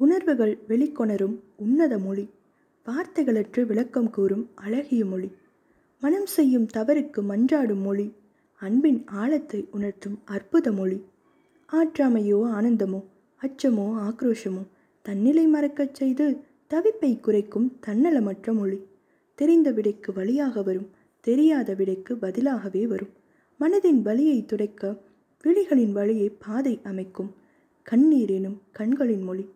உணர்வுகள் வெளிக்கொணரும் உன்னத மொழி. வார்த்தைகளற்று விளக்கம் கூறும் அழகிய மொழி. மனம் செய்யும் தவறுக்கு மன்றாடும் மொழி. அன்பின் ஆழத்தை உணர்த்தும் அற்புத மொழி. ஆற்றாமையோ ஆனந்தமோ அச்சமோ ஆக்ரோஷமோ தன்னிலை மறக்கச் செய்து தவிப்பை குறைக்கும் தன்னலமற்ற மொழி. தெரிந்த விடைக்கு வழியாக வரும் தெரியாத விடைக்கு பதிலாகவே வரும். மனதின் வலியை துடைக்க விழிகளின் வழியை பாதை அமைக்கும் கண்ணீர் எனும் கண்களின் மொழி.